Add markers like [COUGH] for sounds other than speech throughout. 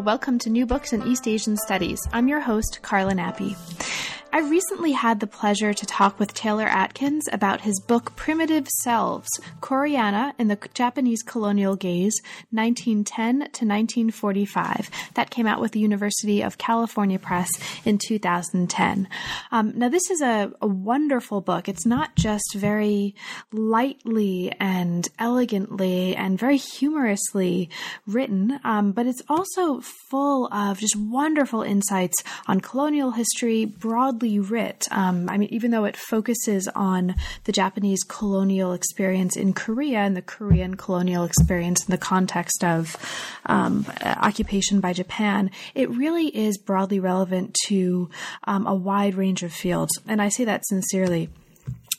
Welcome to New Books in East Asian Studies. I'm your host, Carla Nappi. I recently had the pleasure to talk with Taylor Atkins about his book Primitive Selves Koreana in the Japanese Colonial Gaze, 1910 to 1945. That came out with the University of California Press in 2010. Um, now, this is a, a wonderful book. It's not just very lightly and elegantly and very humorously written, um, but it's also full of just wonderful insights on colonial history, broadly writ. Um, I mean, even though it focuses on the Japanese colonial experience in Korea and the Korean colonial experience in the context of um, occupation by Japan, it really is broadly relevant to um, a wide range of fields. And I say that sincerely.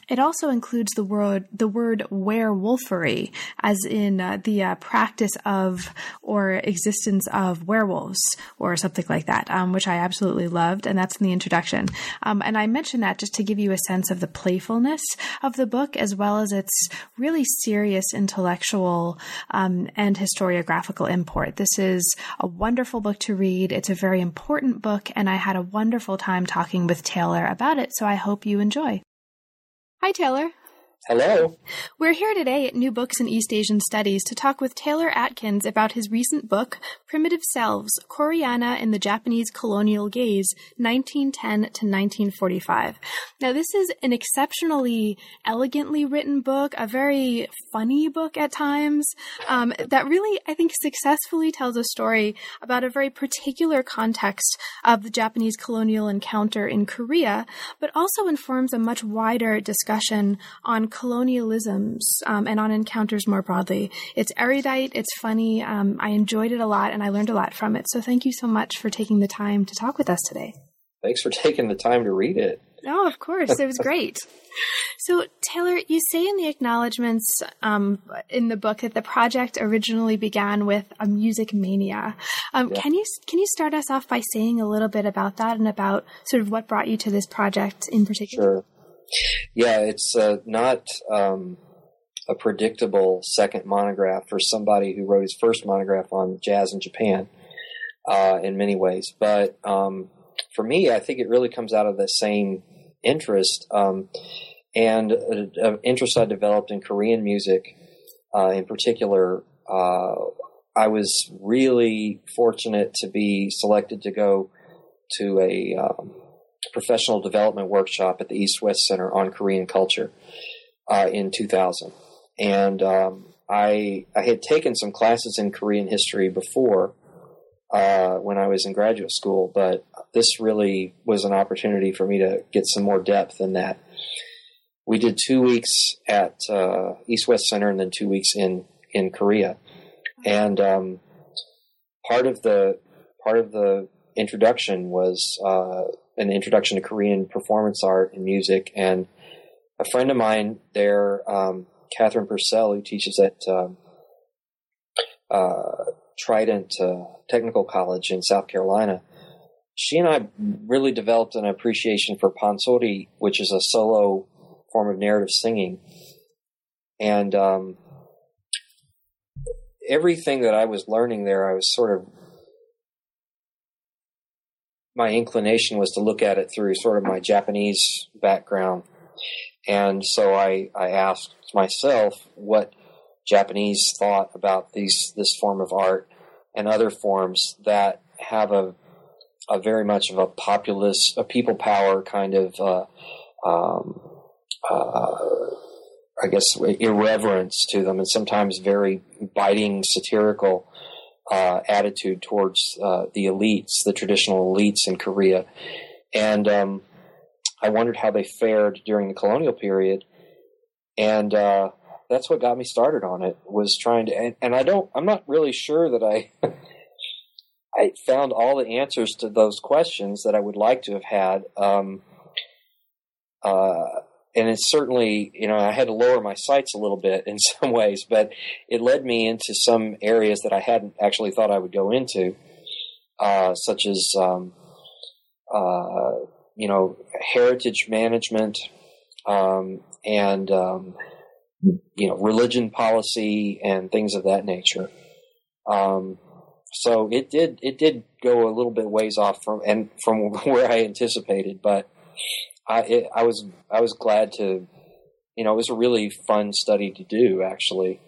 It also includes the word the word werewolfery, as in uh, the uh, practice of or existence of werewolves or something like that, um, which I absolutely loved, and that's in the introduction. Um, and I mention that just to give you a sense of the playfulness of the book, as well as its really serious intellectual um, and historiographical import. This is a wonderful book to read. It's a very important book, and I had a wonderful time talking with Taylor about it. So I hope you enjoy. Hi, Taylor. Hello. We're here today at New Books in East Asian Studies to talk with Taylor Atkins about his recent book, Primitive Selves Koreana in the Japanese Colonial Gaze, 1910 to 1945. Now, this is an exceptionally elegantly written book, a very funny book at times, um, that really, I think, successfully tells a story about a very particular context of the Japanese colonial encounter in Korea, but also informs a much wider discussion on colonialisms um, and on encounters more broadly. It's erudite, it's funny. Um, I enjoyed it a lot and I learned a lot from it. So thank you so much for taking the time to talk with us today. Thanks for [LAUGHS] taking the time to read it. Oh, of course. It was [LAUGHS] great. so, Taylor, you say in the acknowledgments um, in the book that the project originally began with a music mania. Um, yeah. Can you can you start us off by saying a little bit about that and about sort of what brought you to this project in particular? Sure. Yeah, it's uh, not um, a predictable second monograph for somebody who wrote his first monograph on jazz in Japan uh, in many ways. But um, for me, I think it really comes out of the same interest um, and an interest I developed in Korean music uh, in particular. Uh, I was really fortunate to be selected to go to a um, professional development workshop at the East West Center on Korean culture uh, in 2000. And um, I, I had taken some classes in Korean history before uh, when I was in graduate school, but this really was an opportunity for me to get some more depth in that. We did two weeks at uh, East West Center and then two weeks in, in Korea. And um, part of the part of the introduction was uh, an introduction to Korean performance art and music. And a friend of mine there, um, Catherine Purcell, who teaches at um, uh, Trident uh, Technical College in South Carolina, she and I really developed an appreciation for pansori, which is a solo form of narrative singing. And um, everything that I was learning there, I was sort of my inclination was to look at it through sort of my Japanese background. And so I, I asked myself what Japanese thought about these this form of art and other forms that have a a very much of a populist, a people power kind of, uh, um, uh, I guess, irreverence to them, and sometimes very biting, satirical uh, attitude towards uh, the elites, the traditional elites in Korea. And um, I wondered how they fared during the colonial period. And uh, that's what got me started on it was trying to, and, and, I don't, I'm not really sure that I [LAUGHS] I found all the answers to those questions that I would like to have had. Um, uh, and it's certainly, you know, I had to lower my sights a little bit [LAUGHS] in some ways, but it led me into some areas that I hadn't actually thought I would go into, uh, such as, um, uh, you know, heritage management, um, and, um, you know, religion policy and things of that nature. Um, so it did it did go a little bit ways off from and from [LAUGHS] where I anticipated, but I it, I was I was glad to you know it was a really fun study to do actually.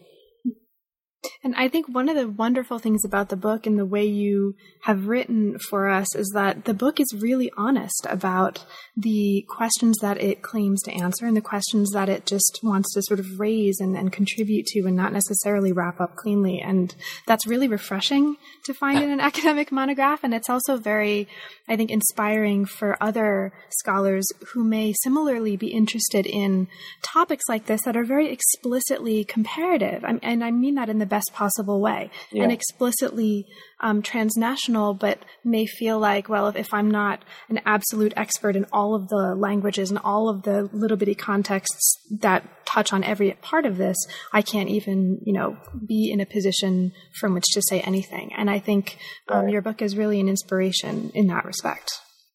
And I think one of the wonderful things about the book and the way you have written for us is that the book is really honest about the questions that it claims to answer and the questions that it just wants to sort of raise and, and contribute to and not necessarily wrap up cleanly. And that's really refreshing to find in an [LAUGHS] academic monograph. And it's also very, I think, inspiring for other scholars who may similarly be interested in topics like this that are very explicitly comparative. And I mean that in the best possible way yeah. and explicitly um, transnational, but may feel like, well, if, if, I'm not an absolute expert in all of the languages and all of the little bitty contexts that touch on every part of this, I can't even, you know, be in a position from which to say anything. And I think um, right. your book is really an inspiration in that respect.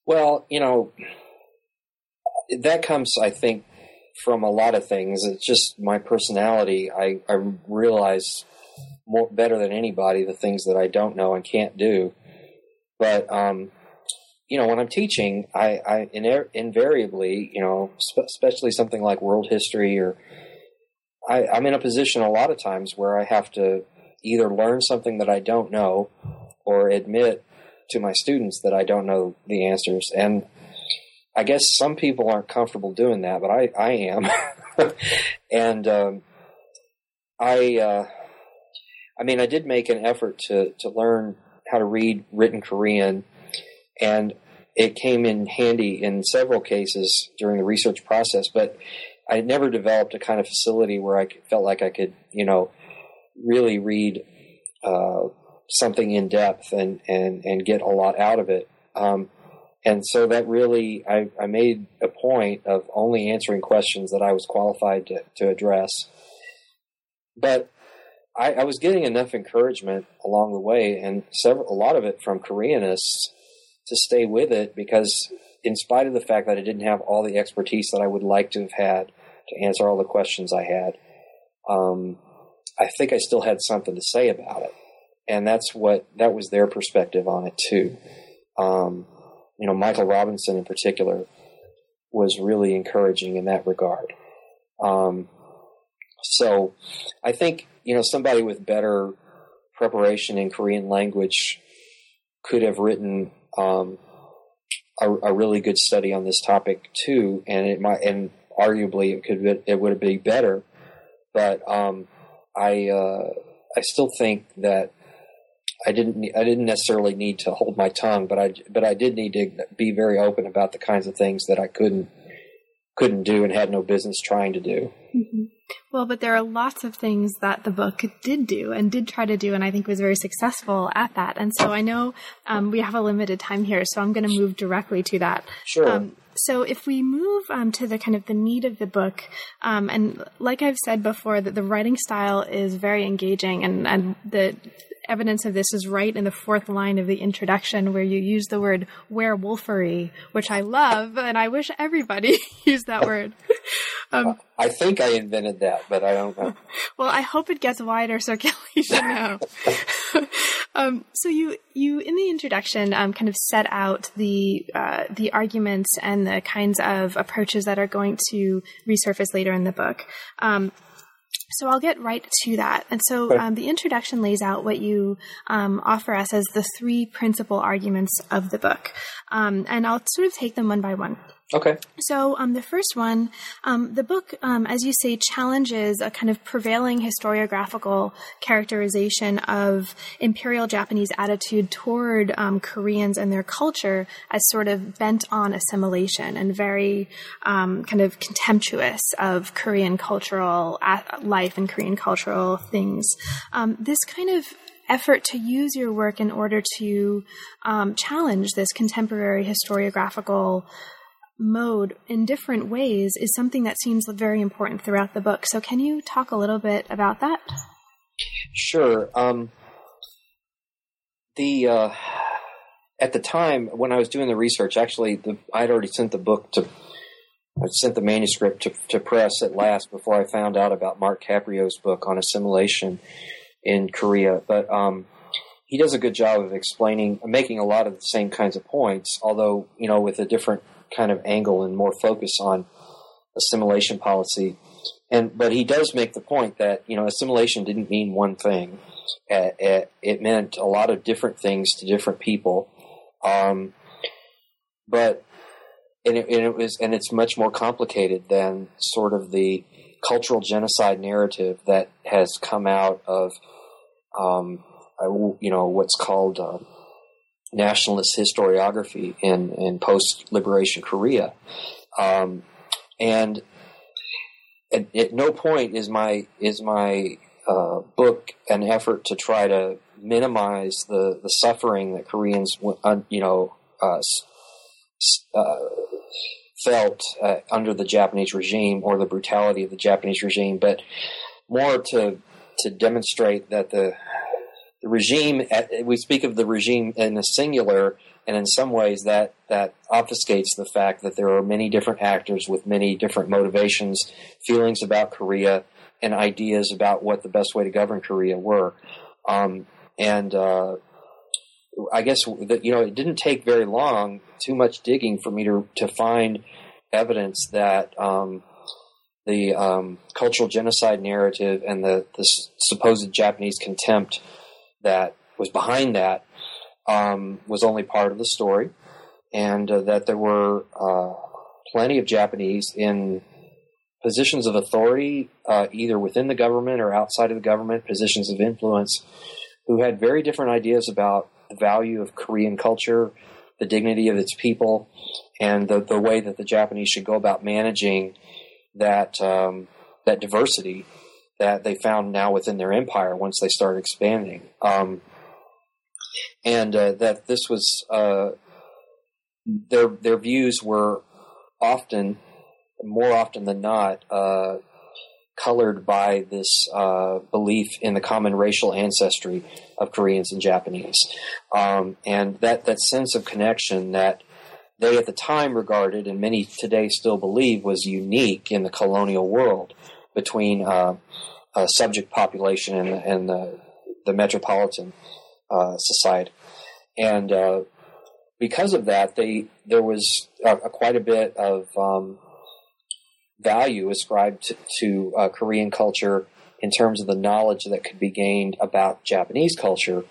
Well, you know, that comes, I think, from a lot of things. It's just my personality. I, I realize more better than anybody the things that I don't know and can't do. But um, you know, when I'm teaching, I, I in, invariably, you know, sp- especially something like world history, or I, I'm in a position a lot of times where I have to either learn something that I don't know, or admit to my students that I don't know the answers. And I guess some people aren't comfortable doing that, but I, I am. [LAUGHS] and um, I. Uh, I mean, I did make an effort to to learn how to read written Korean, and it came in handy in several cases during the research process. But I never developed a kind of facility where I felt like I could, you know, really read uh, something in depth and and and get a lot out of it. Um, and so that really, I, I made a point of only answering questions that I was qualified to, to address. But I, I, was getting enough encouragement along the way, and several, a lot of it from Koreanists to stay with it because, in spite of the fact that I didn't have all the expertise that I would like to have had to answer all the questions I had, um, I think I still had something to say about it, and that's what that was their perspective on it too. Um, you know, Michael Robinson in particular was really encouraging in that regard. Um, so, I think you know, somebody with better preparation in Korean language could have written um, a, a, really good study on this topic too, and it might, and arguably it could it would be better. But um, I uh, I still think that I didn't I didn't necessarily need to hold my tongue, but I but I did need to be very open about the kinds of things that I couldn't couldn't do and had no business trying to do. Mm-hmm. Well, but there are lots of things that the book did do and did try to do, and I think was very successful at that. And so I know um, we have a limited time here, so I'm going to move directly to that. Sure. Um, so if we move um, to the kind of the need of the book, um, and like I've said before, that the writing style is very engaging, and and the evidence of this is right in the fourth line of the introduction where you use the word werewolfery, which I love, and I wish everybody [LAUGHS] used that word. [LAUGHS] Um, I think I invented that, but I don't know. [LAUGHS] Well, I hope it gets wider circulation now. um, so you you in the introduction um, kind of set out the uh, the arguments and the kinds of approaches that are going to resurface later in the book. So I'll get right to that. And so um, the introduction lays out what you um, offer us as the three principal arguments of the book. Um, and I'll sort of take them one by one. Okay. So, um, the first one, um, the book, um, as you say, challenges a kind of prevailing historiographical characterization of imperial Japanese attitude toward um, Koreans and their culture as sort of bent on assimilation and very um, kind of contemptuous of Korean cultural life and Korean cultural things. Um, this kind of effort to use your work in order to um, challenge this contemporary historiographical mode in different ways is something that seems very important throughout the book. So, can you talk a little bit about that? Sure. Um, the uh, at the time when I was doing the research, actually, the, I'd already sent the book to. I sent the manuscript to, to press at last before I found out about Mark Caprio's book on assimilation in Korea. But um, he does a good job of explaining, making a lot of the same kinds of points, although you know with a different kind of angle and more focus on assimilation policy. And but he does make the point that you know assimilation didn't mean one thing; it meant a lot of different things to different people. Um, but and it, and it was and it's much more complicated than sort of the cultural genocide narrative that has come out of um, you know what's called uh, nationalist historiography in, in post liberation Korea. Um, and at, at, no point is my is my uh, book an effort to try to minimize the, the suffering that Koreans, uh, you know, uh, uh, felt uh, under the Japanese regime or the brutality of the Japanese regime, but more to to demonstrate that the the regime, we speak of the regime in a singular, and in some ways that, that obfuscates the fact that there are many different actors with many different motivations, feelings about Korea, and ideas about what the best way to govern Korea were. Um, and uh, I guess that you know it didn't take very long, too much digging for me to to find evidence that um, the um, cultural genocide narrative and the, the supposed Japanese contempt that was behind that um, was only part of the story, and uh, that there were uh, plenty of Japanese in positions of authority, uh, either within the government or outside of the government, positions of influence, who had very different ideas about the value of Korean culture, the dignity of its people, and the, the way that the Japanese should go about managing that um, that diversity that they found now within their empire once they started expanding. Um, and uh, that this was uh, their their views were often, more often than not, uh, colored by this uh, belief in the common racial ancestry of Koreans and Japanese, um, and that that sense of connection that they at the time regarded, and many today still believe, was unique in the colonial world between uh, uh, subject population and, and the, the metropolitan uh, society. And uh, because of that, they there was quite a bit of um, value ascribed to, to uh, Korean culture in terms of the knowledge that could be gained about Japanese culture.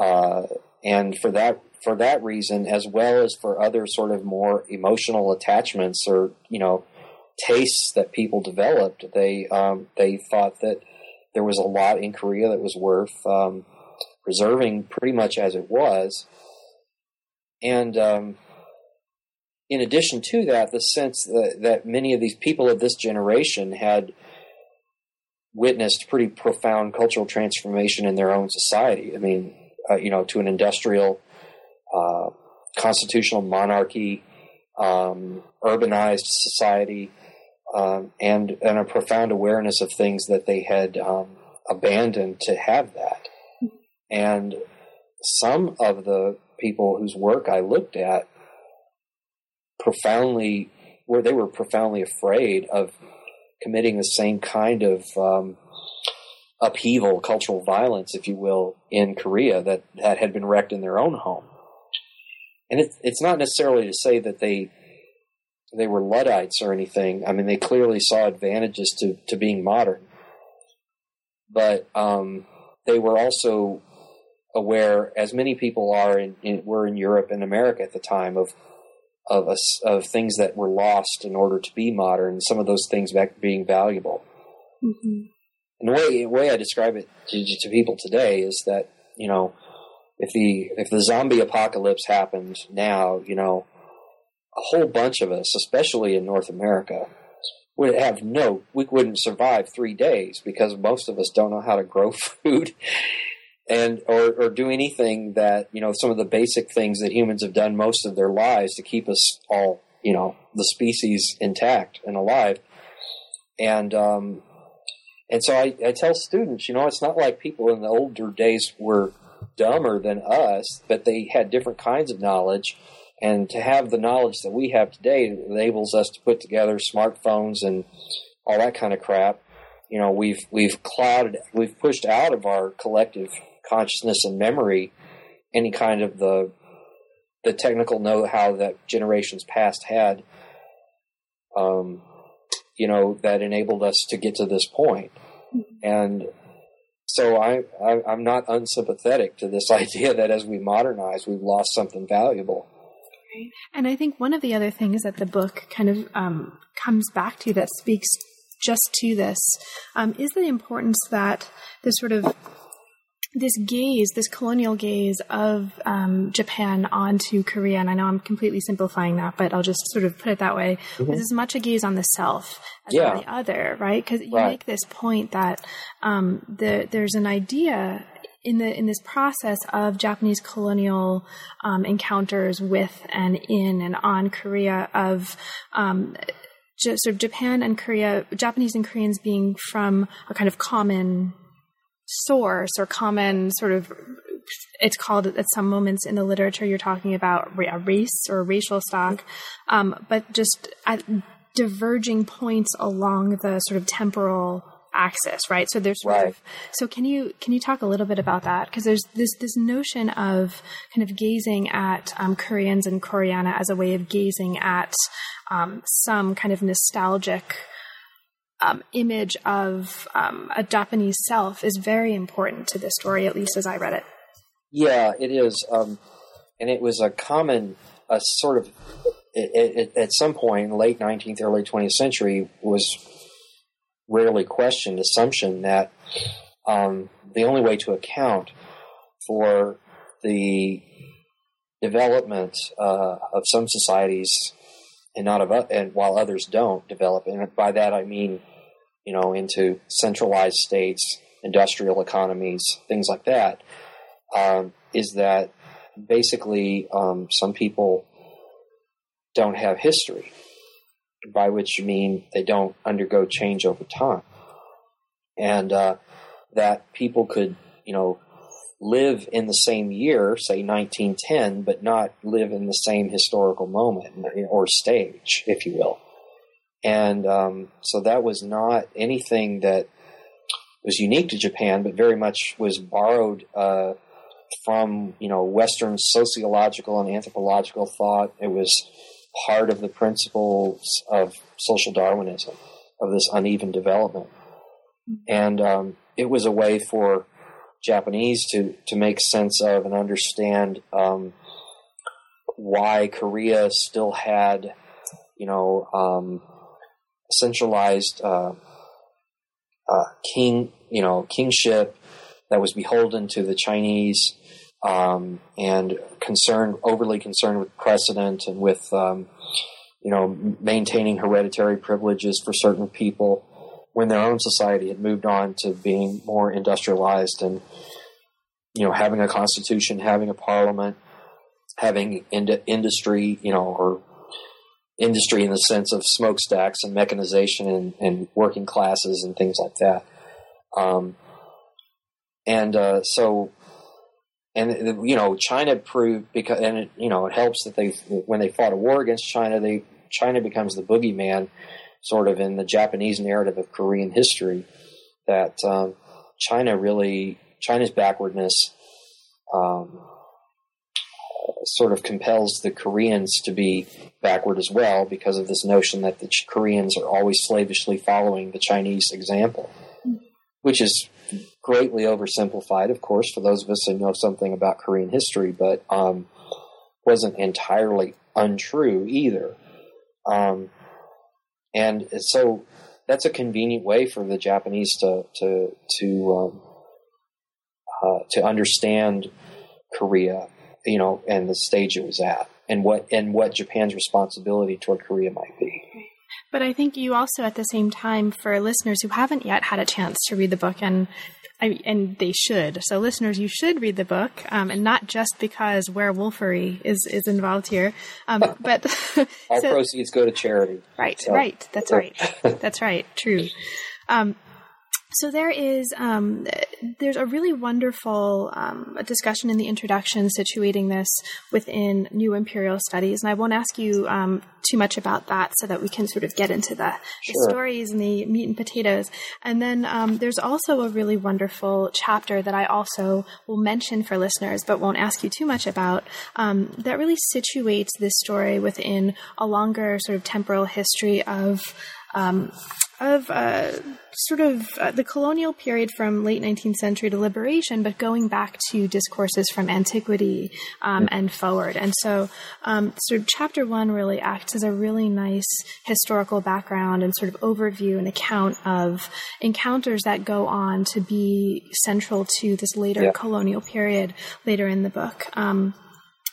Uh, and for that for that reason, as well as for other sort of more emotional attachments or you know tastes that people developed, they um, they thought that there was a lot in Korea that was worth um, preserving, pretty much as it was. And um, in addition to that, the sense that, that many of these people of this generation had witnessed pretty profound cultural transformation in their own society. I mean, uh, you know, to an industrial, uh, constitutional monarchy, um, urbanized society, um, and and a profound awareness of things that they had um, abandoned to have that. And some of the people whose work I looked at profoundly where they were profoundly afraid of committing the same kind of um, upheaval, cultural violence, if you will, in Korea that, that had been wrecked in their own home. And it, it's not necessarily to say that they they were Luddites or anything. I mean, they clearly saw advantages to, to being modern. But um, they were also aware, as many people are in, in, were in Europe and America at the time, of of of things that were lost in order to be modern. Some of those things back being valuable. Mm-hmm. And the way the way I describe it to, to people today is that you know if the if the zombie apocalypse happened now, you know a whole bunch of us, especially in North America, would have no, we wouldn't survive three days because most of us don't know how to grow [LAUGHS] food and or, or do anything that you know some of the basic things that humans have done most of their lives to keep us all you know the species intact and alive. And um, and so I, I tell students you know it's not like people in the older days were dumber than us but they had different kinds of knowledge and to have the knowledge that we have today enables us to put together smartphones and all that kind of crap you know we've we've clouded we've pushed out of our collective consciousness and memory any kind of the the technical know-how that generations past had um, you know that enabled us to get to this point. and so I, I i'm not unsympathetic to this [LAUGHS] idea that as we modernize we've lost something valuable and I think one of the other things that the book kind of um, comes back to that speaks just to this um, is the importance that this sort of this gaze, this colonial gaze of um, Japan onto Korea, and I know I'm completely simplifying that, but I'll just sort of put it that way, mm-hmm. was as much a gaze on the self as yeah. on the other, right? Because you right. make this point that um, the, there's an idea in the in this process of Japanese colonial um, encounters with and in and on Korea of um, sort of Japan and Korea, Japanese and Koreans being from a kind of common source or common sort of it's called at some moments in the literature you're talking about a race or racial stock. Um, but just at diverging points along the sort of temporal axis right so there's sort right. of so can you can you talk a little bit about that because there's this this notion of kind of gazing at um, koreans and koreana as a way of gazing at um, some kind of nostalgic um, image of um, a Japanese self is very important to this story, at least as I read it. Yeah, it is, um, and it was a common, a sort of, it, it, at some point, late nineteenth, early twentieth century, was rarely questioned assumption that um, the only way to account for the development uh, of some societies and not of and while others don't develop and by that I mean you know, into centralized states, industrial economies, things like that, um, is that basically um, some people don't have history, by which you mean they don't undergo change over time. And uh, that people could, you know, live in the same year, say 1910, but not live in the same historical moment or stage, if you will. And um, so that was not anything that was unique to Japan, but very much was borrowed uh, from you know Western sociological and anthropological thought. It was part of the principles of social Darwinism of this uneven development, and um, it was a way for Japanese to to make sense of and understand um, why Korea still had you know um, centralized uh, uh, king, you know, kingship that was beholden to the Chinese um, and concerned, overly concerned with precedent and with, um, you know, maintaining hereditary privileges for certain people when their own society had moved on to being more industrialized and, you know, having a constitution, having a parliament, having ind- industry, you know, or industry in the sense of smokestacks and mechanization and, and working classes and things like that. Um, and uh, so, and you know, China proved because, and it, you know, it helps that they when they fought a war against China, they China becomes the boogeyman, sort of in the Japanese narrative of Korean history. That um, China really China's backwardness um, sort of compels the Koreans to be backward as well because of this notion that the Koreans are always slavishly following the Chinese example, which is greatly oversimplified, of course, for those of us who know something about Korean history, but um, wasn't entirely untrue either. Um, and so that's a convenient way for the Japanese to to to um, uh, to understand Korea you know, and the stage it was at, and what and what Japan's responsibility toward Korea might be. But I think you also, at the same time, for listeners who haven't yet had a chance to read the book, and I, and they should. So, listeners, you should read the book, um, and not just because werewolfery is is involved here, um, [LAUGHS] but all [LAUGHS] so, proceeds go to charity. Right, so. right. That's right. That's right. True. [LAUGHS] Um, so there is um, there's a really wonderful um, discussion in the introduction situating this within new imperial studies, and I won't ask you um, too much about that so that we can sort of get into the, sure. the stories and the meat and potatoes. And then um, there's also a really wonderful chapter that I also will mention for listeners, but won't ask you too much about um, that really situates this story within a longer sort of temporal history of um, of uh, sort of uh, the colonial period from late 19th century to liberation, but going back to discourses from antiquity um, and forward. And so, um, sort of chapter one really acts as a really nice historical background and sort of overview and account of encounters that go on to be central to this later yeah. colonial period later in the book. Um,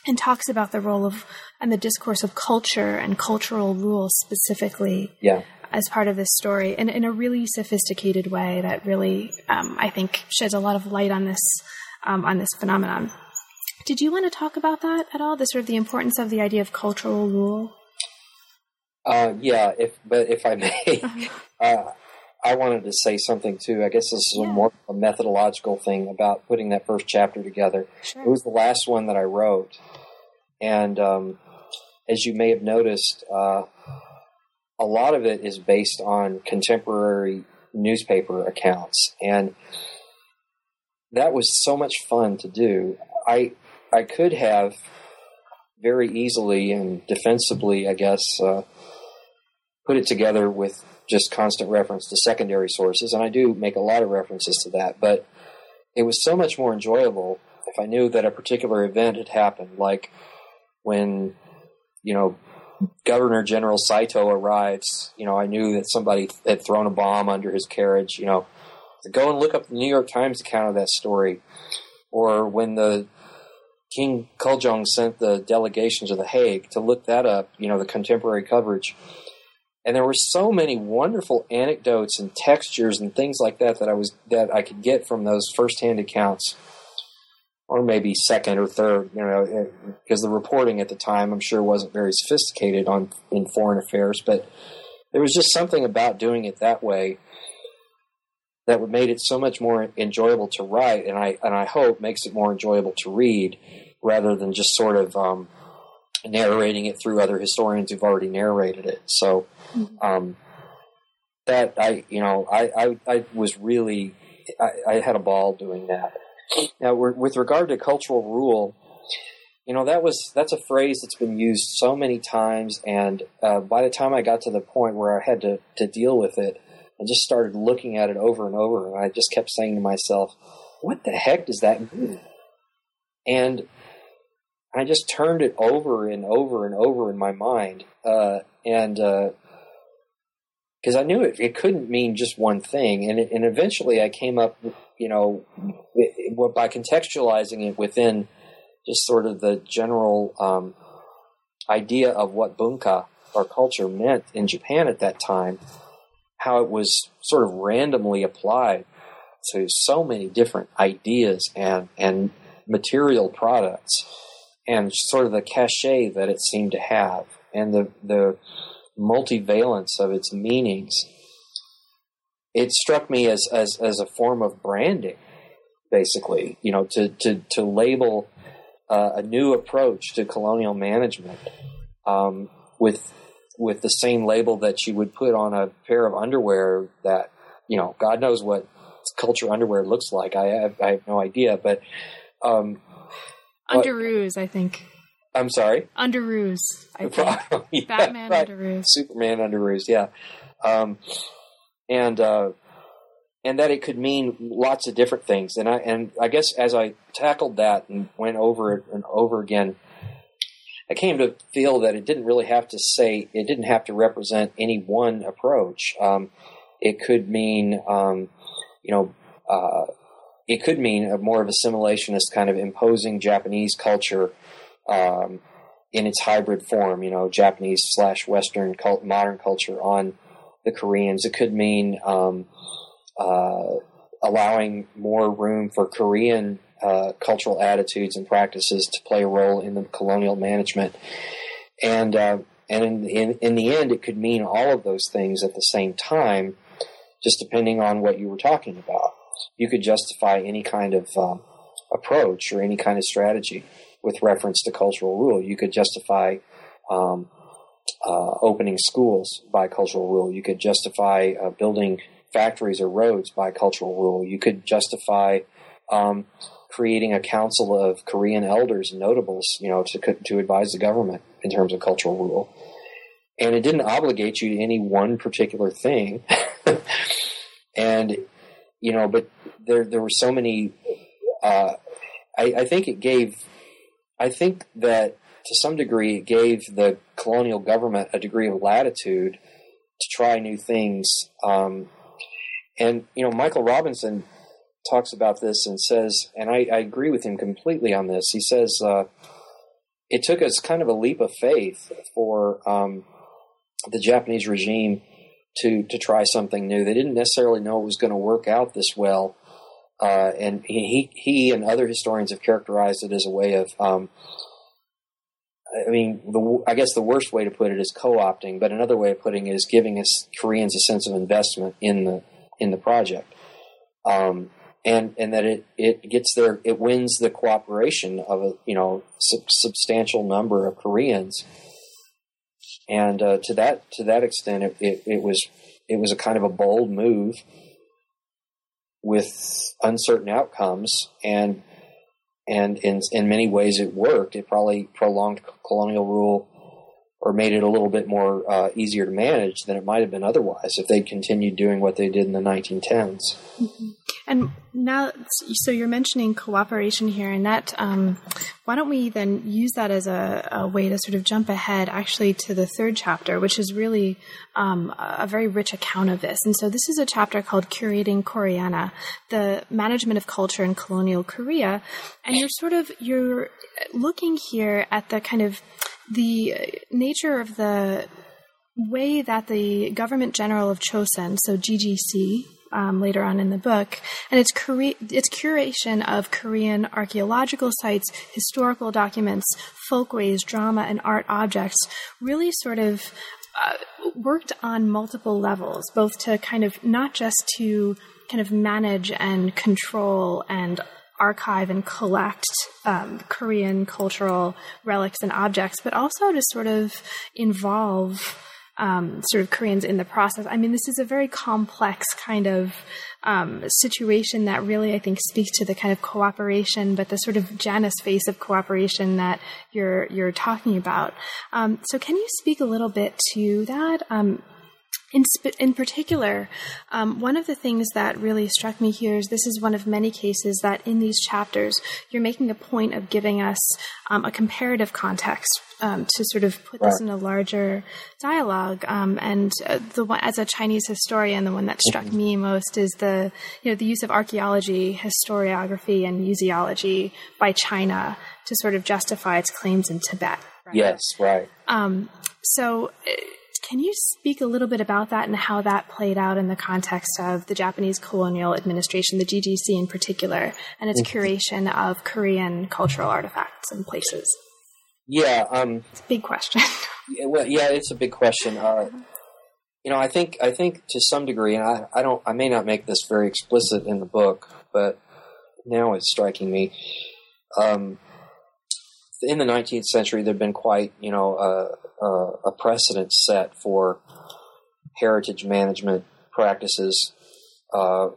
and talks about the role of and the discourse of culture and cultural rules specifically yeah as part of this story in, in a really sophisticated way that really, um, I think, sheds a lot of light on this um, on this phenomenon. Did you want to talk about that at all? The sort of the importance of the idea of cultural rule. Uh, yeah, if but if I may, [LAUGHS] [LAUGHS] uh, I wanted to say something too. I guess this is yeah. a more a methodological thing about putting that first chapter together. Sure. It was the last one that I wrote, and um, as you may have noticed, uh, a lot of it is based on contemporary newspaper accounts. And that was so much fun to do. I i could have very easily and defensively i guess uh, put it together with just constant reference to secondary sources. And i do make a lot of references to that but it was so much more enjoyable if i knew that a particular event had happened like when you know Governor General Saito arrives, you know, I knew that somebody had thrown a bomb under his carriage. You know, go and look up the New York Times account of that story, or when the King Kojong sent the delegation to The Hague to look that up. You know, the contemporary coverage, and there were so many wonderful anecdotes and textures and things like that that I was that I could get from those firsthand accounts or maybe second or third, you know, because the reporting at the time I'm sure wasn't very sophisticated on in foreign affairs, but there was just something about doing it that way that made it so much more enjoyable to write, and I and I hope makes it more enjoyable to read rather than just sort of um, narrating it through other historians who've already narrated it. So mm-hmm. um, that I you know I I, I was really I, I had a ball doing that. Now, with regard to cultural rule, you know that was that's a phrase that's been used so many times, and uh, by the time I got to the point where I had to to deal with it, I just started looking at it over and over, and I just kept saying to myself, "What the heck does that mean?" And I just turned it over and over and over in my mind, uh, and because uh, I knew it, it couldn't mean just one thing, and it, and eventually I came up you know, it, by contextualizing it within just sort of the general um, idea of what bunka or culture meant in Japan at that time, how it was sort of randomly applied to so many different ideas and and material products, and sort of the cachet that it seemed to have, and the the multivalence of its meanings it struck me as, as, as a form of branding, basically, you know, to, to, to label uh, a new approach to colonial management um, with, with the same label that you would put on a pair of underwear that, you know, God knows what culture underwear looks like. I have, I have no idea, but. Um, Underoos, I think. I'm sorry? Underoos, I [LAUGHS] think. yeah, Batman right. Underoos. Superman Underoos, yeah. Um, and uh, and that it could mean lots of different things. And I and I guess as I tackled that and went over it and over again, I came to feel that it didn't really have to say it didn't have to represent any one approach. Um, it could mean, um, you know, uh, it could mean a more of assimilationist kind of imposing Japanese culture um, in its hybrid form. You know, Japanese slash Western cult, modern culture on the Koreans. It could mean um, uh, allowing more room for Korean uh, cultural attitudes and practices to play a role in the colonial management. And uh, and in, in, in the end, it could mean all of those things at the same time, just depending on what you were talking about. You could justify any kind of um, approach or any kind of strategy with reference to cultural rule. You could justify um, uh, opening schools by cultural rule. You could justify uh, building factories or roads by cultural rule. You could justify um, creating a council of Korean elders and notables, you know, to to advise the government in terms of cultural rule. And it didn't obligate you to any one particular thing. [LAUGHS] and you know, but there there were so many. Uh, I, I think it gave. I think that to some degree gave the colonial government a degree of latitude to try new things. Um, and you know, Michael Robinson talks about this and says, and I, I agree with him completely on this. He says uh, it took us kind of a leap of faith for um, the Japanese regime to to try something new. They didn't necessarily know it was going to work out this well, uh, and he he and other historians have characterized it as a way of. Um, I mean, the, I guess the worst way to put it is co-opting, but another way of putting it is giving us Koreans a sense of investment in the in the project. Um, and and that it it gets there it wins the cooperation of a you know sub- substantial number of Koreans and uh, to that to that extent it, it, it was it was a kind of a bold move with uncertain outcomes and and in in many ways it worked. It probably prolonged colonial rule or made it a little bit more uh, easier to manage than it might have been otherwise if they'd continued doing what they did in the 1910s. Mm-hmm. And now, so you're mentioning cooperation here, and that um, why don't we then use that as a, a, way to sort of jump ahead actually to the third chapter, which is really um, a very rich account of this. And so this is a chapter called Curating Koreana, the management of culture in colonial Korea. And you're sort of, you're looking here at the kind of the nature of the way that the government general of Chosun, so GGC, um, later on in the book, and its, its curation of Korean archaeological sites, historical documents, folkways, drama, and art objects really sort of uh, worked on multiple levels, both to kind of not just to kind of manage and control and archive and collect um, Korean cultural relics and objects, but also to sort of involve um, sort of Koreans in the process. I mean, this is a very complex kind of um, situation that really, I think, speaks to the kind of cooperation, but the sort of Janus face of cooperation that you're you're talking about. Um, so, can you speak a little bit to that? In, in particular, um, one of the things that really struck me here is this is one of many cases that in these chapters you're making a point of giving us um, a comparative context um, to sort of put right. this in a larger dialogue. Um, and uh, the one, as a Chinese historian, the one that struck mm-hmm. me most is the you know the use of archaeology, historiography, and museology by China to sort of justify its claims in Tibet. Right? Yes, right. Um, so. Uh, can you speak a little bit about that and how that played out in the context of the Japanese colonial administration, the GGC in particular, and its mm-hmm. curation of Korean cultural artifacts and places? Yeah, um, it's a big question. [LAUGHS] yeah, well, yeah, it's a big question. Uh, you know, I think I think to some degree, and I, I don't, I may not make this very explicit in the book, but now it's striking me. Um, in the 19th century, there'd been quite, you know, a precedent set for heritage management practices, uh,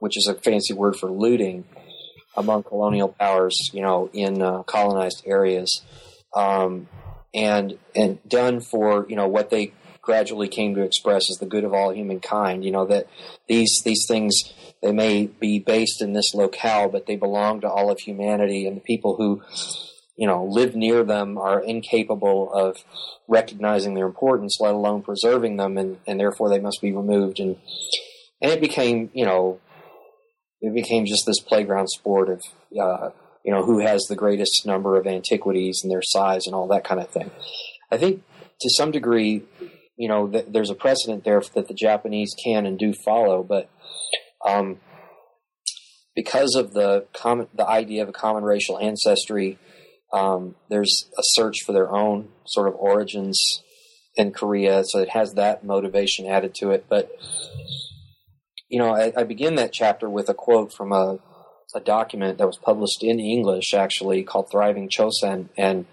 which is a fancy word for looting among colonial powers, you know, in uh, colonized areas, um, and and done for you know what they gradually came to express as the good of all humankind. You know that these these things they may be based in this locale, but they belong to all of humanity, and the people who you know, live near them are incapable of recognizing their importance, let alone preserving them, and, and therefore they must be removed. And and it became, you know, it became just this playground sport of, uh, you know, who has the greatest number of antiquities and their size and all that kind of thing. I think to some degree, you know, th- there's a precedent there that the Japanese can and do follow, but um, because of the the idea of a common racial ancestry, um, there's a search for their own sort of origins in Korea, so it has that motivation added to it. But you know, I, I begin that chapter with a quote from a, a document that was published in English, actually called "Thriving Chosen," and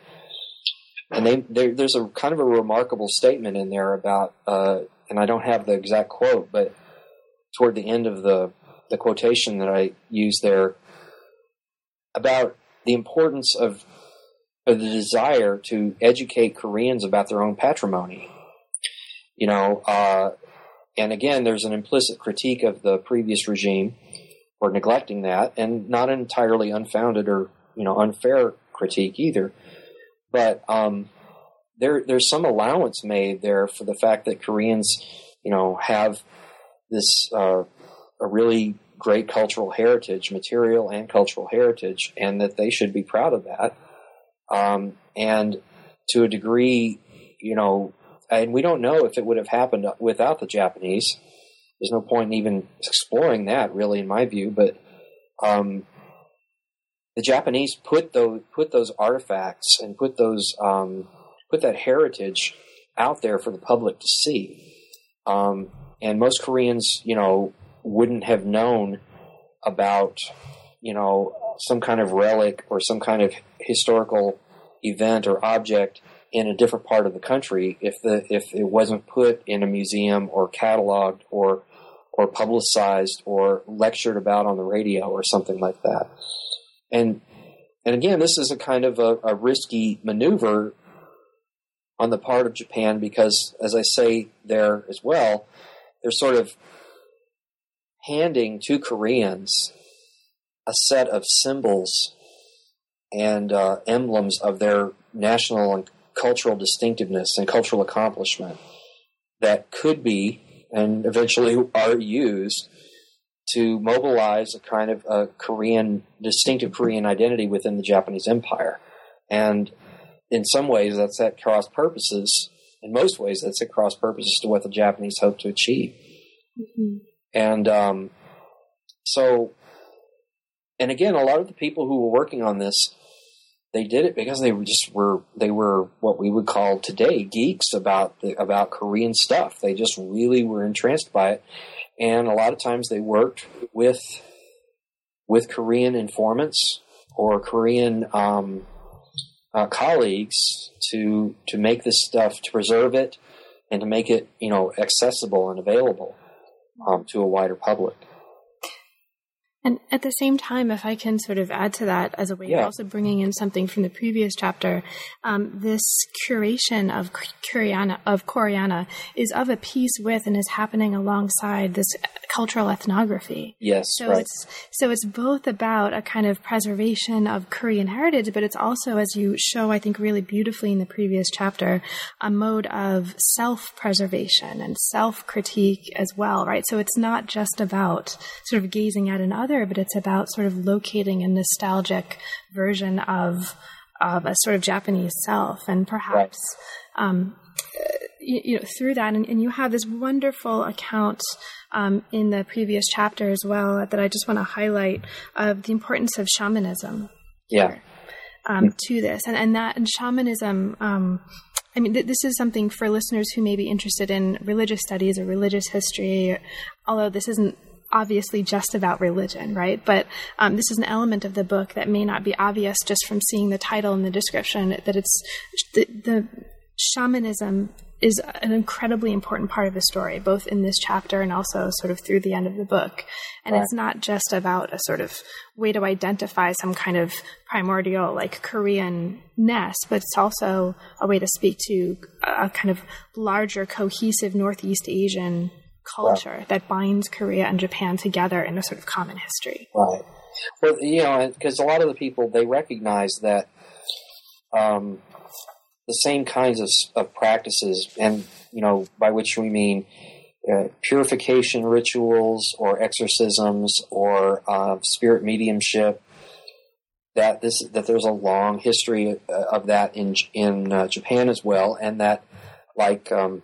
and they, there's a kind of a remarkable statement in there about, uh, and I don't have the exact quote, but toward the end of the the quotation that I use there about the importance of, of the desire to educate Koreans about their own patrimony. You know, uh, and again, there's an implicit critique of the previous regime for neglecting that, and not an entirely unfounded or you know unfair critique either. But um, there, there's some allowance made there for the fact that Koreans, you know, have this uh, a really great cultural heritage, material and cultural heritage, and that they should be proud of that. Um, and to a degree, you know, and we don't know if it would have happened without the Japanese. There's no point in even exploring that, really, in my view. But um, the Japanese put those put those artifacts and put those um, put that heritage out there for the public to see. Um, and most Koreans, you know, wouldn't have known about, you know, some kind of relic or some kind of historical event or object in a different part of the country if the if it wasn't put in a museum or cataloged or or publicized or lectured about on the radio or something like that. And and again, this is a kind of a, a risky maneuver on the part of Japan because, as I say there as well, they're sort of handing to Koreans a set of symbols and uh, emblems of their national and cultural distinctiveness and cultural accomplishment that could be and eventually are used to mobilize a kind of a Korean distinctive Korean identity within the Japanese Empire. And in some ways, that's at cross purposes. In most ways, that's at cross purposes to what the Japanese hope to achieve. Mm-hmm. And um, so, and again, a lot of the people who were working on this, they did it because they just were they were what we would call today geeks about the, about Korean stuff. They just really were entranced by it, and a lot of times they worked with with Korean informants or Korean um, uh, colleagues to to make this stuff to preserve it and to make it you know accessible and available um, to a wider public. And at the same time, if I can sort of add to that as a way yeah. of also bringing in something from the previous chapter, um, this curation of Koreana, of Koreana is of a piece with and is happening alongside this cultural ethnography. Yes, so right. it's so it's both about a kind of preservation of Korean heritage, but it's also, as you show, I think, really beautifully in the previous chapter, a mode of self-preservation and self-critique as well, right? So it's not just about sort of gazing at another other, but it's about sort of locating a nostalgic version of of a sort of Japanese self, and perhaps right. um, you, you, know through that, and, and, you have this wonderful account um, in the previous chapter as well that I just want to highlight of the importance of shamanism. Yeah. Um, to this, and and that and shamanism. Um, I mean, th- this is something for listeners who may be interested in religious studies or religious history. Although this isn't obviously just about religion, right? But um, this is an element of the book that may not be obvious just from seeing the title and the description. That it's the, the shamanism is an incredibly important part of the story, both in this chapter and also sort of through the end of the book. And right. it's not just about a sort of way to identify some kind of primordial, like Korean ness, but it's also a way to speak to a kind of larger, cohesive Northeast Asian culture right. that binds Korea and Japan together in a sort of common history. Right. Well, you know, because a lot of the people they recognize that um, the same kinds of, of practices, and you know, by which we mean uh, purification rituals or exorcisms or uh, spirit mediumship. That this that there's a long history uh, of that in in uh, Japan as well, and that like um,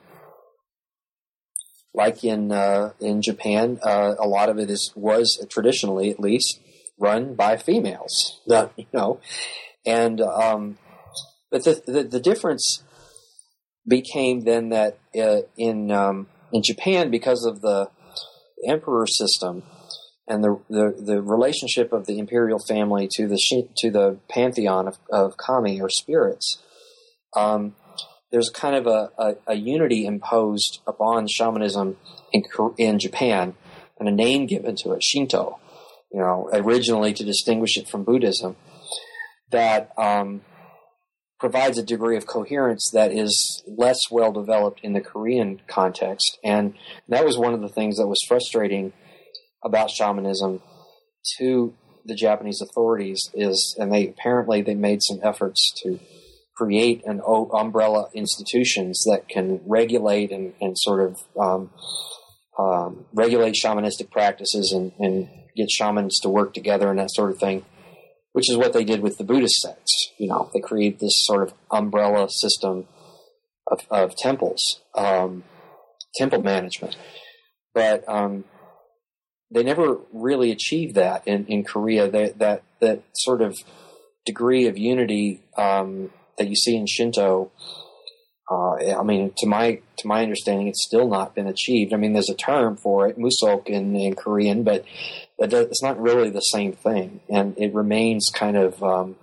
like in uh, in Japan, uh, a lot of it is was traditionally, at least, run by females. Not, [LAUGHS] you know, and um, but the, the, the difference became then that uh, in um, in Japan because of the emperor system and the, the, the relationship of the imperial family to the to the pantheon of, of kami or spirits. Um, there's kind of a, a, a, unity imposed upon shamanism in, in Japan and a name given to it, Shinto, you know, originally to distinguish it from Buddhism, that um, provides a degree of coherence that is less well developed in the Korean context. And that was one of the things that was frustrating about shamanism to the Japanese authorities is, and they apparently they made some efforts to create an umbrella institutions that can regulate and, and sort of um, um, regulate shamanistic practices and, and, get shamans to work together and that sort of thing, which is what they did with the Buddhist sects. You know, they created this sort of umbrella system of, of temples, um, temple management. But um, they never really achieved that in, in Korea. They, that that sort of degree of unity um, that you see in Shinto. Uh, I mean, to my to my understanding, it's still not been achieved. I mean, there's a term for it, musok in, in Korean, but it's not really the same thing, and it remains kind of, um,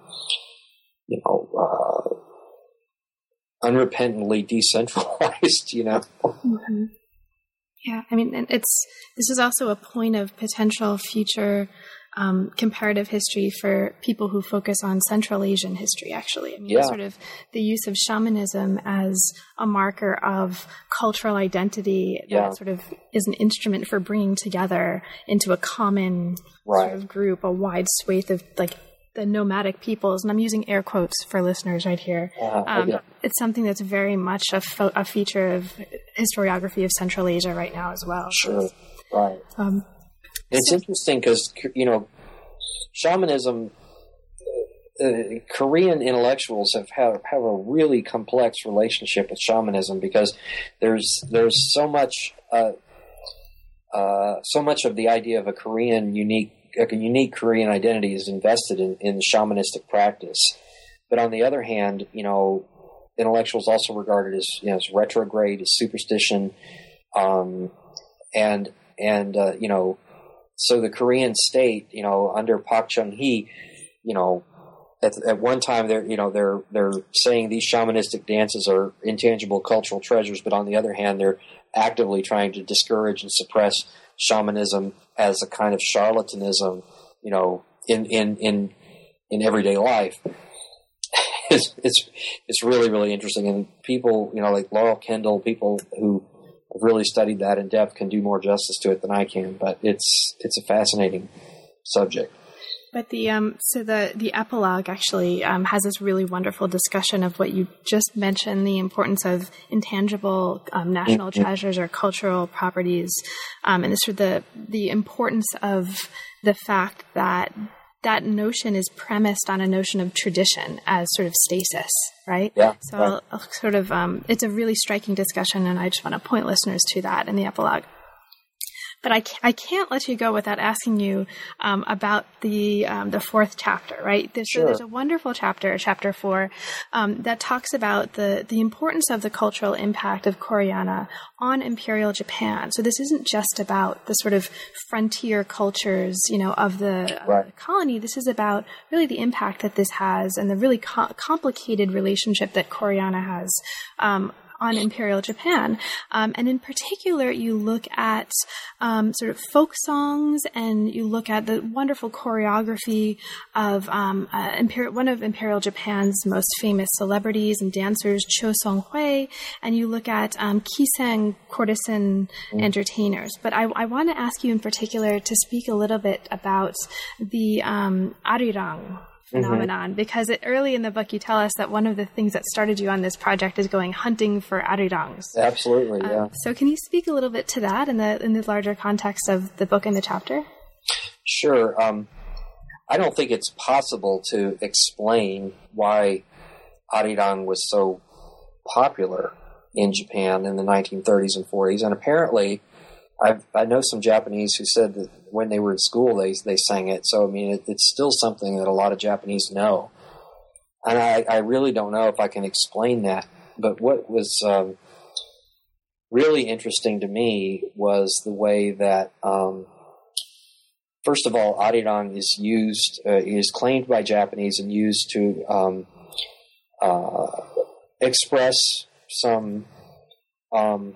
you know, uh, unrepentantly decentralized. [LAUGHS] You know. Mm-hmm. Yeah, I mean, it's this is also a point of potential future um, comparative history for people who focus on Central Asian history. Actually, I mean, yeah. sort of the use of shamanism as a marker of cultural identity yeah. that sort of is an instrument for bringing together into a common right. sort of group a wide swath of like the nomadic peoples, and I'm using air quotes for listeners right here. Uh, um, yeah. It's something that's very much a, fo- a, feature of historiography of Central Asia right now as well. Sure, right. Um, it's so, interesting because you know, shamanism. Uh, Korean intellectuals have, have have a really complex relationship with shamanism because there's there's so much uh, uh, so much of the idea of a Korean unique a unique Korean identity is invested in, in shamanistic practice. But on the other hand, you know, intellectuals also regarded as you know as retrograde, as superstition, um, and and uh, you know, so the Korean state, you know, under Park Chung Hee, you know, at, at one time they're you know they're they're saying these shamanistic dances are intangible cultural treasures, but on the other hand, they're actively trying to discourage and suppress shamanism as a kind of charlatanism, you know, in in in in everyday life. [LAUGHS] it's it's it's really really interesting, and people, you know, like Laurel Kendall, people who have really studied that in depth can do more justice to it than I can. But it's it's a fascinating subject. But the um, so the the epilogue actually um, has this really wonderful discussion of what you just mentioned: the importance of intangible um, national mm-hmm. treasures or cultural properties, um, and sort of the the importance of the fact that that notion is premised on a notion of tradition as sort of stasis, right? Yeah. So right. I'll, I'll sort of um, it's a really striking discussion, and I just want to point listeners to that in the epilogue. But I, I can't let you go without asking you um, about the um, the fourth chapter, right? There's, sure. there's a wonderful chapter, chapter four, um, that talks about the the importance of the cultural impact of Koreana on Imperial Japan. So this isn't just about the sort of frontier cultures, you know, of the, right. of the colony. This is about really the impact that this has and the really co- complicated relationship that Koreana has um, on Imperial Japan. Um, and in particular, you look at um, sort of folk songs and you look at the wonderful choreography of um, uh, Imperial, one of Imperial Japan's most famous celebrities and dancers, Cho Song Hui, and you look at um, Kiseng courtesan mm. entertainers. But I, I want to ask you in particular to speak a little bit about the um, arirang. Phenomenon mm-hmm. because it, early in the book you tell us that one of the things that started you on this project is going hunting for arirangs. Absolutely, um, yeah. So can you speak a little bit to that in the in the larger context of the book and the chapter? Sure. Um, I don't think it's possible to explain why arirang was so popular in Japan in the 1930s and 40s, and apparently I've, I know some Japanese who said that when they were in school, they they sang it. So I mean, it, it's still something that a lot of Japanese know, and I, I really don't know if I can explain that. But what was um, really interesting to me was the way that, um, first of all, arirang is used uh, is claimed by Japanese and used to um, uh, express some um,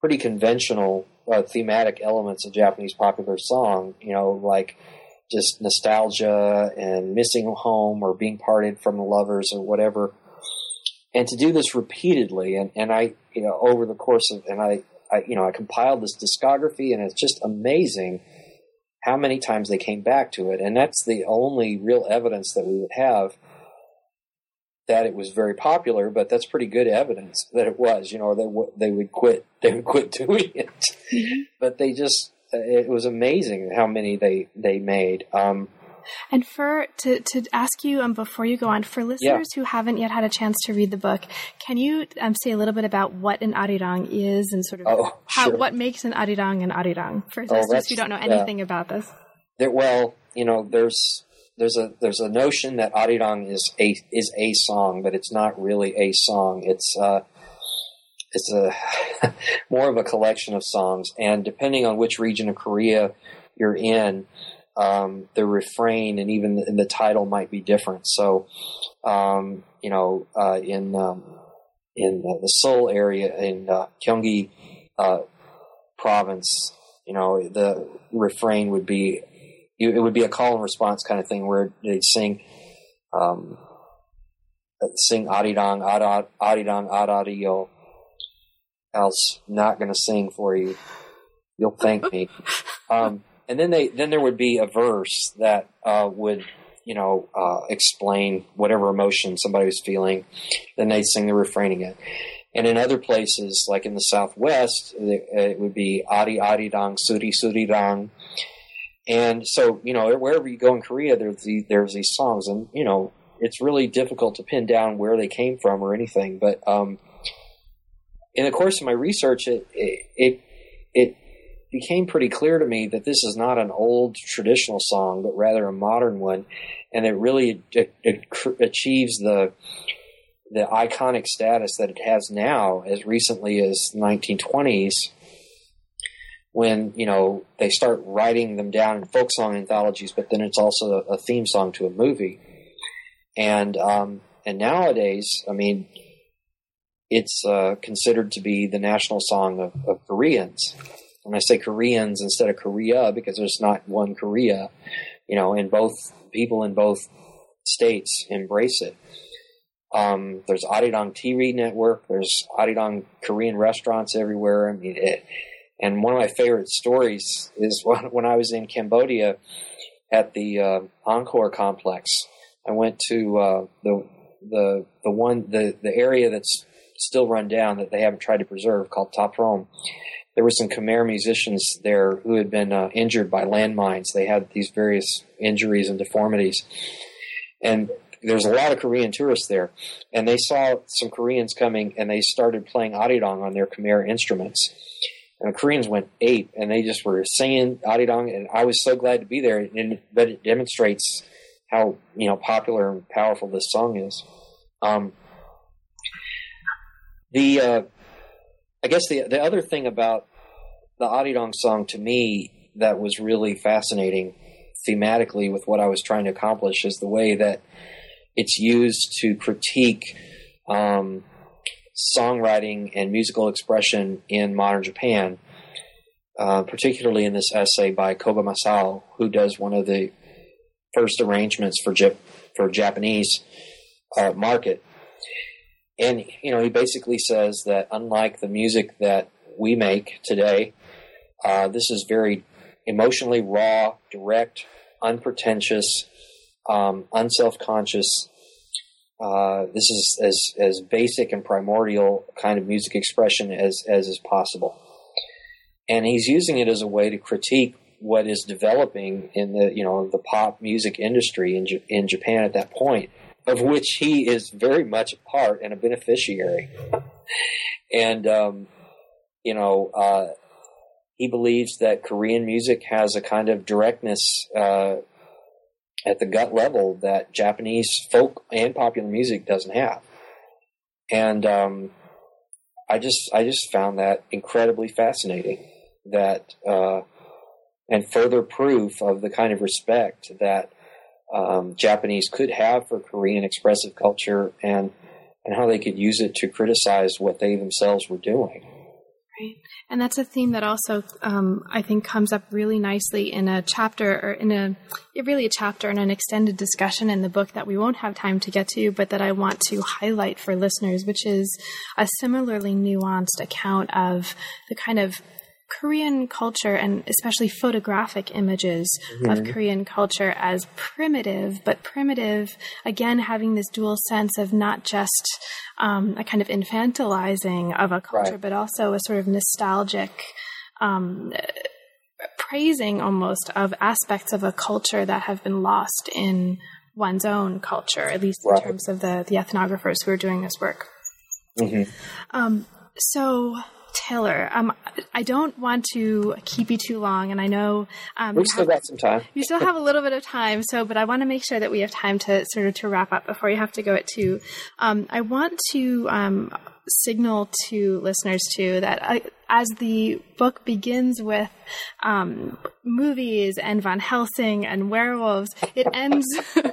pretty conventional uh, thematic elements of Japanese popular song, you know, like just nostalgia and missing home or being parted from the lovers or whatever. And to do this repeatedly, and, and I, you know, over the course of, and I, I, you know, I compiled this discography, and it's just amazing how many times they came back to it. And that's the only real evidence that we would have that it was very popular, but that's pretty good evidence that it was. You know, they they would quit [LAUGHS] they would quit doing it, mm-hmm. but they just it was amazing how many they they made. Um, and for to to ask you um, before you go on, for listeners yeah. who haven't yet had a chance to read the book, can you um, say a little bit about what an arirang is and sort of oh, how sure. what makes an arirang an arirang for oh, listeners who don't know anything about this? There, well, you know, there's there's a there's a notion that arirang is a is a song, but it's not really a song. It's uh, it's a [LAUGHS] more of a collection of songs, and depending on which region of Korea you're in, um, the refrain and even the, the, title might be different. So, um, you know, uh, in um, in the Seoul area in uh, Gyeonggi uh, province, you know, the refrain would be it would be a call and response kind of thing where they'd sing, um, sing arirang, arirang, arariyo. Else, not going to sing for you. You'll thank me. [LAUGHS] Um, and then they, then there would be a verse that uh, would, you know, uh, explain whatever emotion somebody was feeling. Then they'd sing the refrain again. And in other places, like in the Southwest, it, would be ari ari dang, suri suri dang and so, you know, wherever you go in Korea, there's these, there's these songs, and you know, it's really difficult to pin down where they came from or anything. But um, in the course of my research, it, it it became pretty clear to me that this is not an old traditional song, but rather a modern one, and it really it, it achieves the the iconic status that it has now as recently as 1920s when you know they start writing them down in folk song anthologies, but then it's also a, theme song to a movie. And um, and nowadays, I mean, it's uh, considered to be the national song of, of Koreans. And I say Koreans instead of Korea because there's not one Korea. You know, and both people in both states embrace it. Um, there's Arirang TV network. There's Arirang Korean restaurants everywhere. I mean, it, and one of my favorite stories is [LAUGHS] when, when I was in Cambodia at the uh, Angkor complex. I went to uh, the the the one the the area that's still run down that they haven't tried to preserve called Ta Prohm. There were some Khmer musicians there who had been uh, injured by landmines. They had these various injuries and deformities, and there's a lot of Korean tourists there. And they saw some Koreans coming, and they started playing arirang on their Khmer instruments and the Koreans went ape, and they just were singing Arirang, and I was so glad to be there. And, but it demonstrates how you know popular and powerful this song is. Um, the uh, I guess the the other thing about the Arirang song to me that was really fascinating thematically with what I was trying to accomplish is the way that it's used to critique um, songwriting and musical expression in modern Japan, uh, particularly in this essay by Koga Masao, who does one of the first arrangements for Jap- for Japanese uh, market. And you know, he basically says that unlike the music that we make today, uh, this is very emotionally raw, direct, unpretentious, um, unself-conscious uh, this is as as basic and primordial kind of music expression as as is possible, and he's using it as a way to critique what is developing in the you know the pop music industry in in Japan at that point, of which he is very much a part and a beneficiary, and um, you know. Uh, he believes that Korean music has a kind of directness uh, at the gut level that Japanese folk and popular music doesn't have. And um, I just I just found that incredibly fascinating. That uh, and further proof of the kind of respect that um, Japanese could have for Korean expressive culture and and how they could use it to criticize what they themselves were doing. Right. And that's a theme that also, um, I think, comes up really nicely in a chapter or in a, really a chapter in an extended discussion in the book that we won't have time to get to, but that I want to highlight for listeners, which is a similarly nuanced account of the kind of Korean culture and especially photographic images mm-hmm. of Korean culture as primitive, but primitive, again, having this dual sense of not just um, a kind of infantilizing of a culture, right. but also a sort of nostalgic um, praising almost of aspects of a culture that have been lost in one's own culture, at least right. in terms of the, the ethnographers who are doing this work. Mm-hmm. Um, so, Taylor, um, I don't want to keep you too long, and I know um, we still have, got some time. You still have a little bit of time, so but I want to make sure that we have time to sort of to wrap up before you have to go at two. Um, I want to um, signal to listeners too that I, as the book begins with um, movies and Van Helsing and werewolves, it ends. [LAUGHS]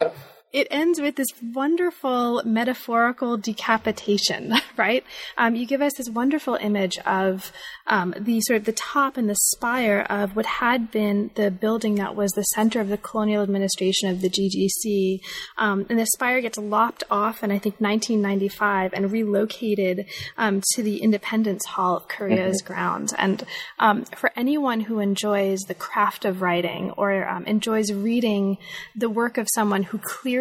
[LAUGHS] it ends with this wonderful metaphorical decapitation, [LAUGHS] right? Um, you give us this wonderful image of um, the sort of the top and the spire of what had been the building that was the center of the colonial administration of the GGC. Um, and the spire gets lopped off in, I think, 1995 and relocated um, to the Independence Hall of Korea's mm-hmm. grounds. And um, for anyone who enjoys the craft of writing or um, enjoys reading the work of someone who clearly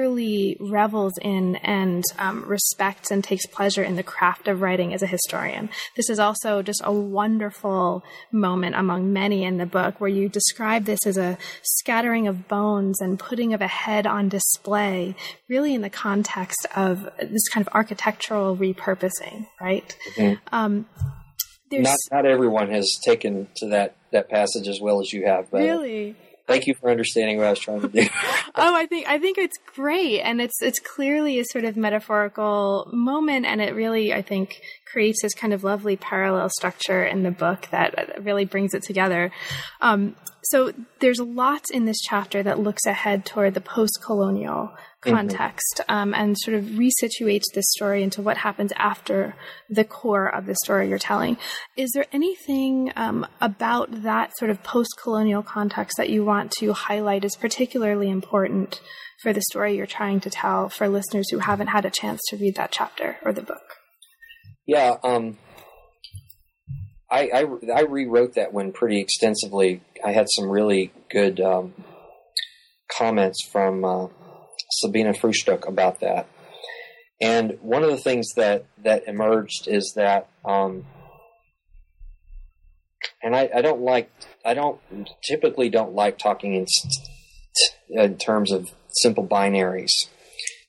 revels in and um, respects and takes pleasure in the craft of writing as a historian, this is also just a wonderful wonderful moment among many in the book where you describe this as a scattering of bones and putting of a head on display, really in the context of this kind of architectural repurposing, right? Mm-hmm. Um, not not everyone has taken to that that passage as well as you have, but really. Thank you for understanding what I was trying to do. [LAUGHS] [LAUGHS] oh, I think I think it's great, and it's it's clearly a sort of metaphorical moment, and it really I think creates this kind of lovely parallel structure in the book that really brings it together. Um, so there's lots in this chapter that looks ahead toward the post-colonial mm-hmm. context mm-hmm. um, and sort of resituates this story into what happens after the core of the story you're telling. Is there anything um, about that sort of post-colonial context that you want to highlight as particularly important for the story you're trying to tell for listeners who haven't had a chance to read that chapter or the book? Yeah, um, I, I, I rewrote that one pretty extensively. I had some really good um, comments from uh, Sabina Frühstück about that. And one of the things that, that emerged is that, um, and I, I, don't like, I don't typically don't like talking in, in terms of simple binaries.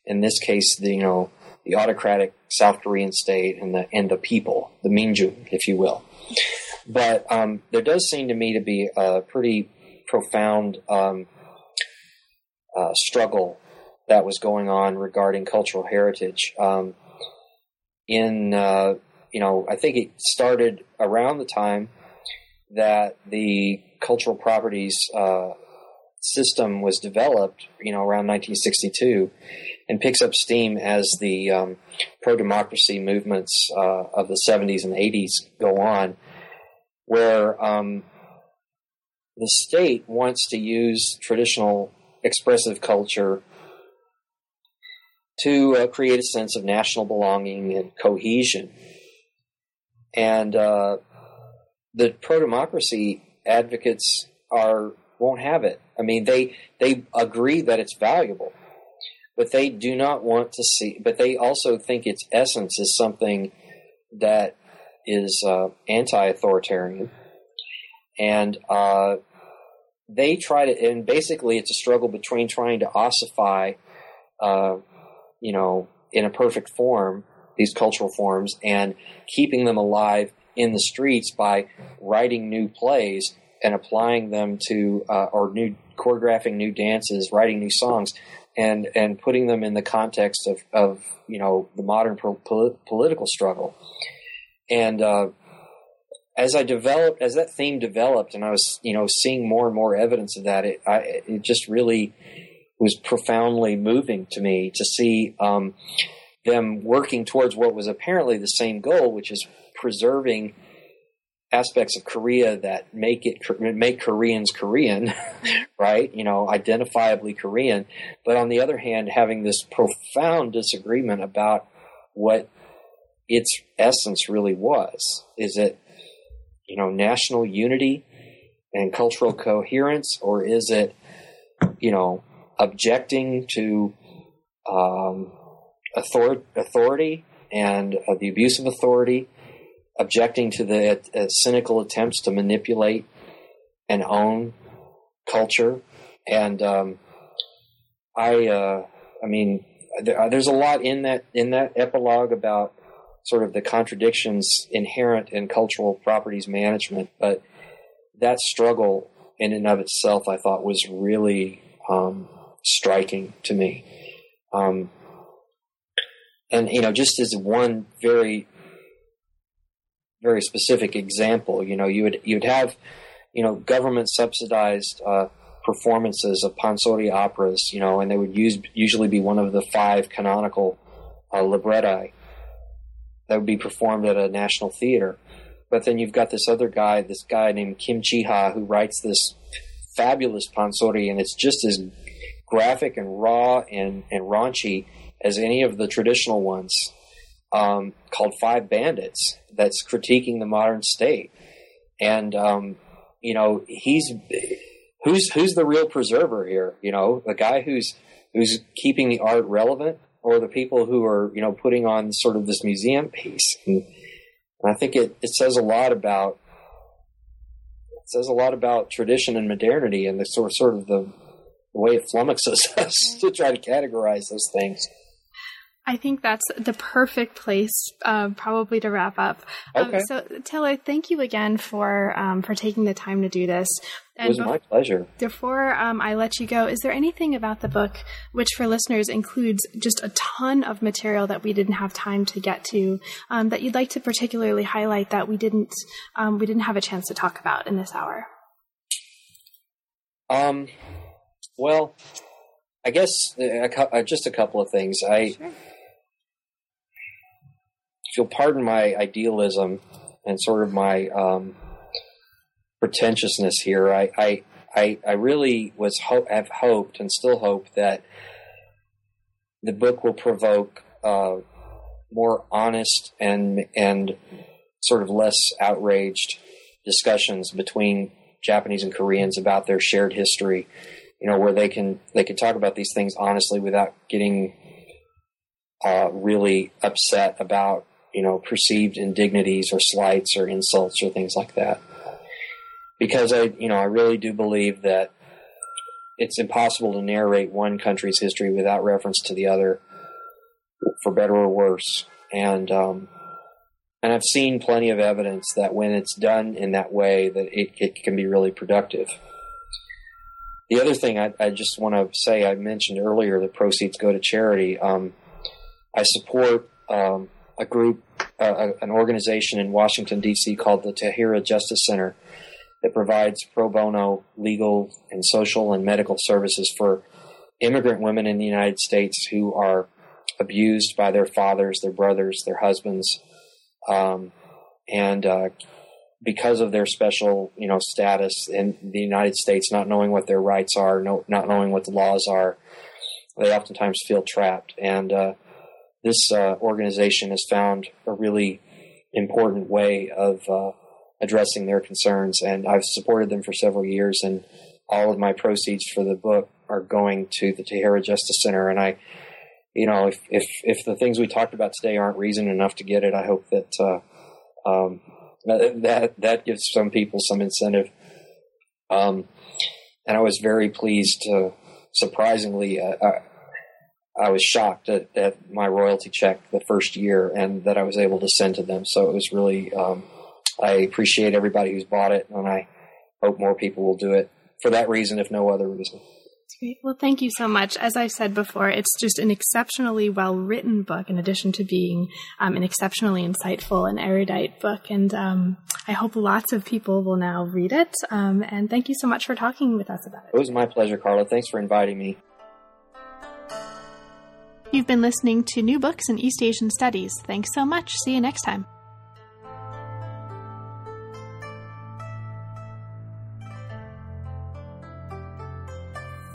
In this case, the, you know, the autocratic South Korean state and the and the people, the Minju, if you will. But um, there does seem to me to be a pretty profound um, uh, struggle that was going on regarding cultural heritage. Um, in uh, you know, I think it started around the time that the cultural properties uh, system was developed. You know, around 1962, and picks up steam as the um, pro democracy movements uh, of the 70s and 80s go on where um, the state wants to use traditional expressive culture to uh, create a sense of national belonging and cohesion. And uh, the pro democracy advocates are won't have it. I mean, they they agree that it's valuable, but they do not want to see. But they also think its essence is something that is uh, anti-authoritarian, and uh, they try to. And basically, it's a struggle between trying to ossify, uh, you know, in a perfect form these cultural forms and keeping them alive in the streets by writing new plays and applying them to uh, or new choreographing new dances, writing new songs, and and putting them in the context of, of you know the modern po- political struggle. And uh, as I developed, as that theme developed, and I was you know seeing more and more evidence of that, it I, it just really was profoundly moving to me to see um, them working towards what was apparently the same goal, which is preserving aspects of Korea that make it make Koreans Korean, [LAUGHS] right? You know, identifiably Korean. But on the other hand, having this profound disagreement about what its essence really was. Is it, you know, national unity and cultural coherence, or is it, you know, objecting to um, author- authority and uh, the abuse of authority? Objecting to the uh, cynical attempts to manipulate and own culture. And um, I, uh, I mean, uh, there's a lot in that in that epilogue about sort of the contradictions inherent in cultural properties management, but that struggle in and of itself, I thought, was really um, striking to me. Um, and you know, just as one very very specific example. You know, you would you'd have you know government subsidized uh, performances of pansori operas. You know, and they would use usually be one of the five canonical uh, libretti that would be performed at a national theater. But then you've got this other guy, this guy named Kim Chi-ha, who writes this fabulous pansori, and it's just as graphic and raw and, and raunchy as any of the traditional ones um, called Five Bandits that's critiquing the modern state. And, um, you know, he's who's who's the real preserver here? You know, the guy who's who's keeping the art relevant, or the people who are you know putting on sort of this museum piece. And, and I think it, it says a lot about it says a lot about tradition and modernity, and the sort sort of the, the way it flummoxes [LAUGHS] us to try to categorize those things. I think that's the perfect place, uh, probably to wrap up. Um, okay. Um, so, Taylor, thank you again for um, for taking the time to do this. And it was my pleasure. Before um, I let you go, is there anything about the book which, for listeners, includes just a ton of material that we didn't have time to get to um, that you'd like to particularly highlight that we didn't um, we didn't have a chance to talk about in this hour? Um. Well, I guess uh, uh, just a couple of things. I. Sure you'll pardon my idealism and sort of my um, pretentiousness here, I, I, I, I really was ho- have hoped and still hope that the book will provoke uh, more honest and and sort of less outraged discussions between Japanese and Koreans about their shared history. You know, where they can they can talk about these things honestly without getting uh, really upset about you know, perceived indignities or slights or insults or things like that. Because I, you know, I really do believe that it's impossible to narrate one country's history without reference to the other, for better or worse. And um, and I've seen plenty of evidence that when it's done in that way, that it, it can be really productive. The other thing I, I just want to say, I mentioned earlier, the proceeds go to charity. Um, I support um, a group, uh, an organization in Washington, D.C. called the Tahirih Justice Center that provides pro bono legal and social and medical services for immigrant women in the United States who are abused by their fathers, their brothers, their husbands, um, and uh, because of their special, you know, status in the United States, not knowing what their rights are, no, not knowing what the laws are, they oftentimes feel trapped. And uh, this uh, organization has found a really important way of uh, addressing their concerns, and I've supported them for several years. And all of my proceeds for the book are going to the Tahirih Justice Center. And I, you know, if if if the things we talked about today aren't reason enough to get it, I hope that uh, um, that that gives some people some incentive. Um, and I was very pleased to surprisingly. Uh, uh I was shocked at, at, my royalty check the first year and that I was able to send to them. So it was really um, I appreciate everybody who's bought it, and I hope more people will do it for that reason, if no other reason. Great. Well, thank you so much. As I've said before, it's just an exceptionally well written book, in addition to being um, an exceptionally insightful and erudite book. And um, I hope lots of people will now read it. Um, and thank you so much for talking with us about it. It was my pleasure, Carla. Thanks for inviting me. You've been listening to New Books in East Asian Studies. Thanks so much. See you next time.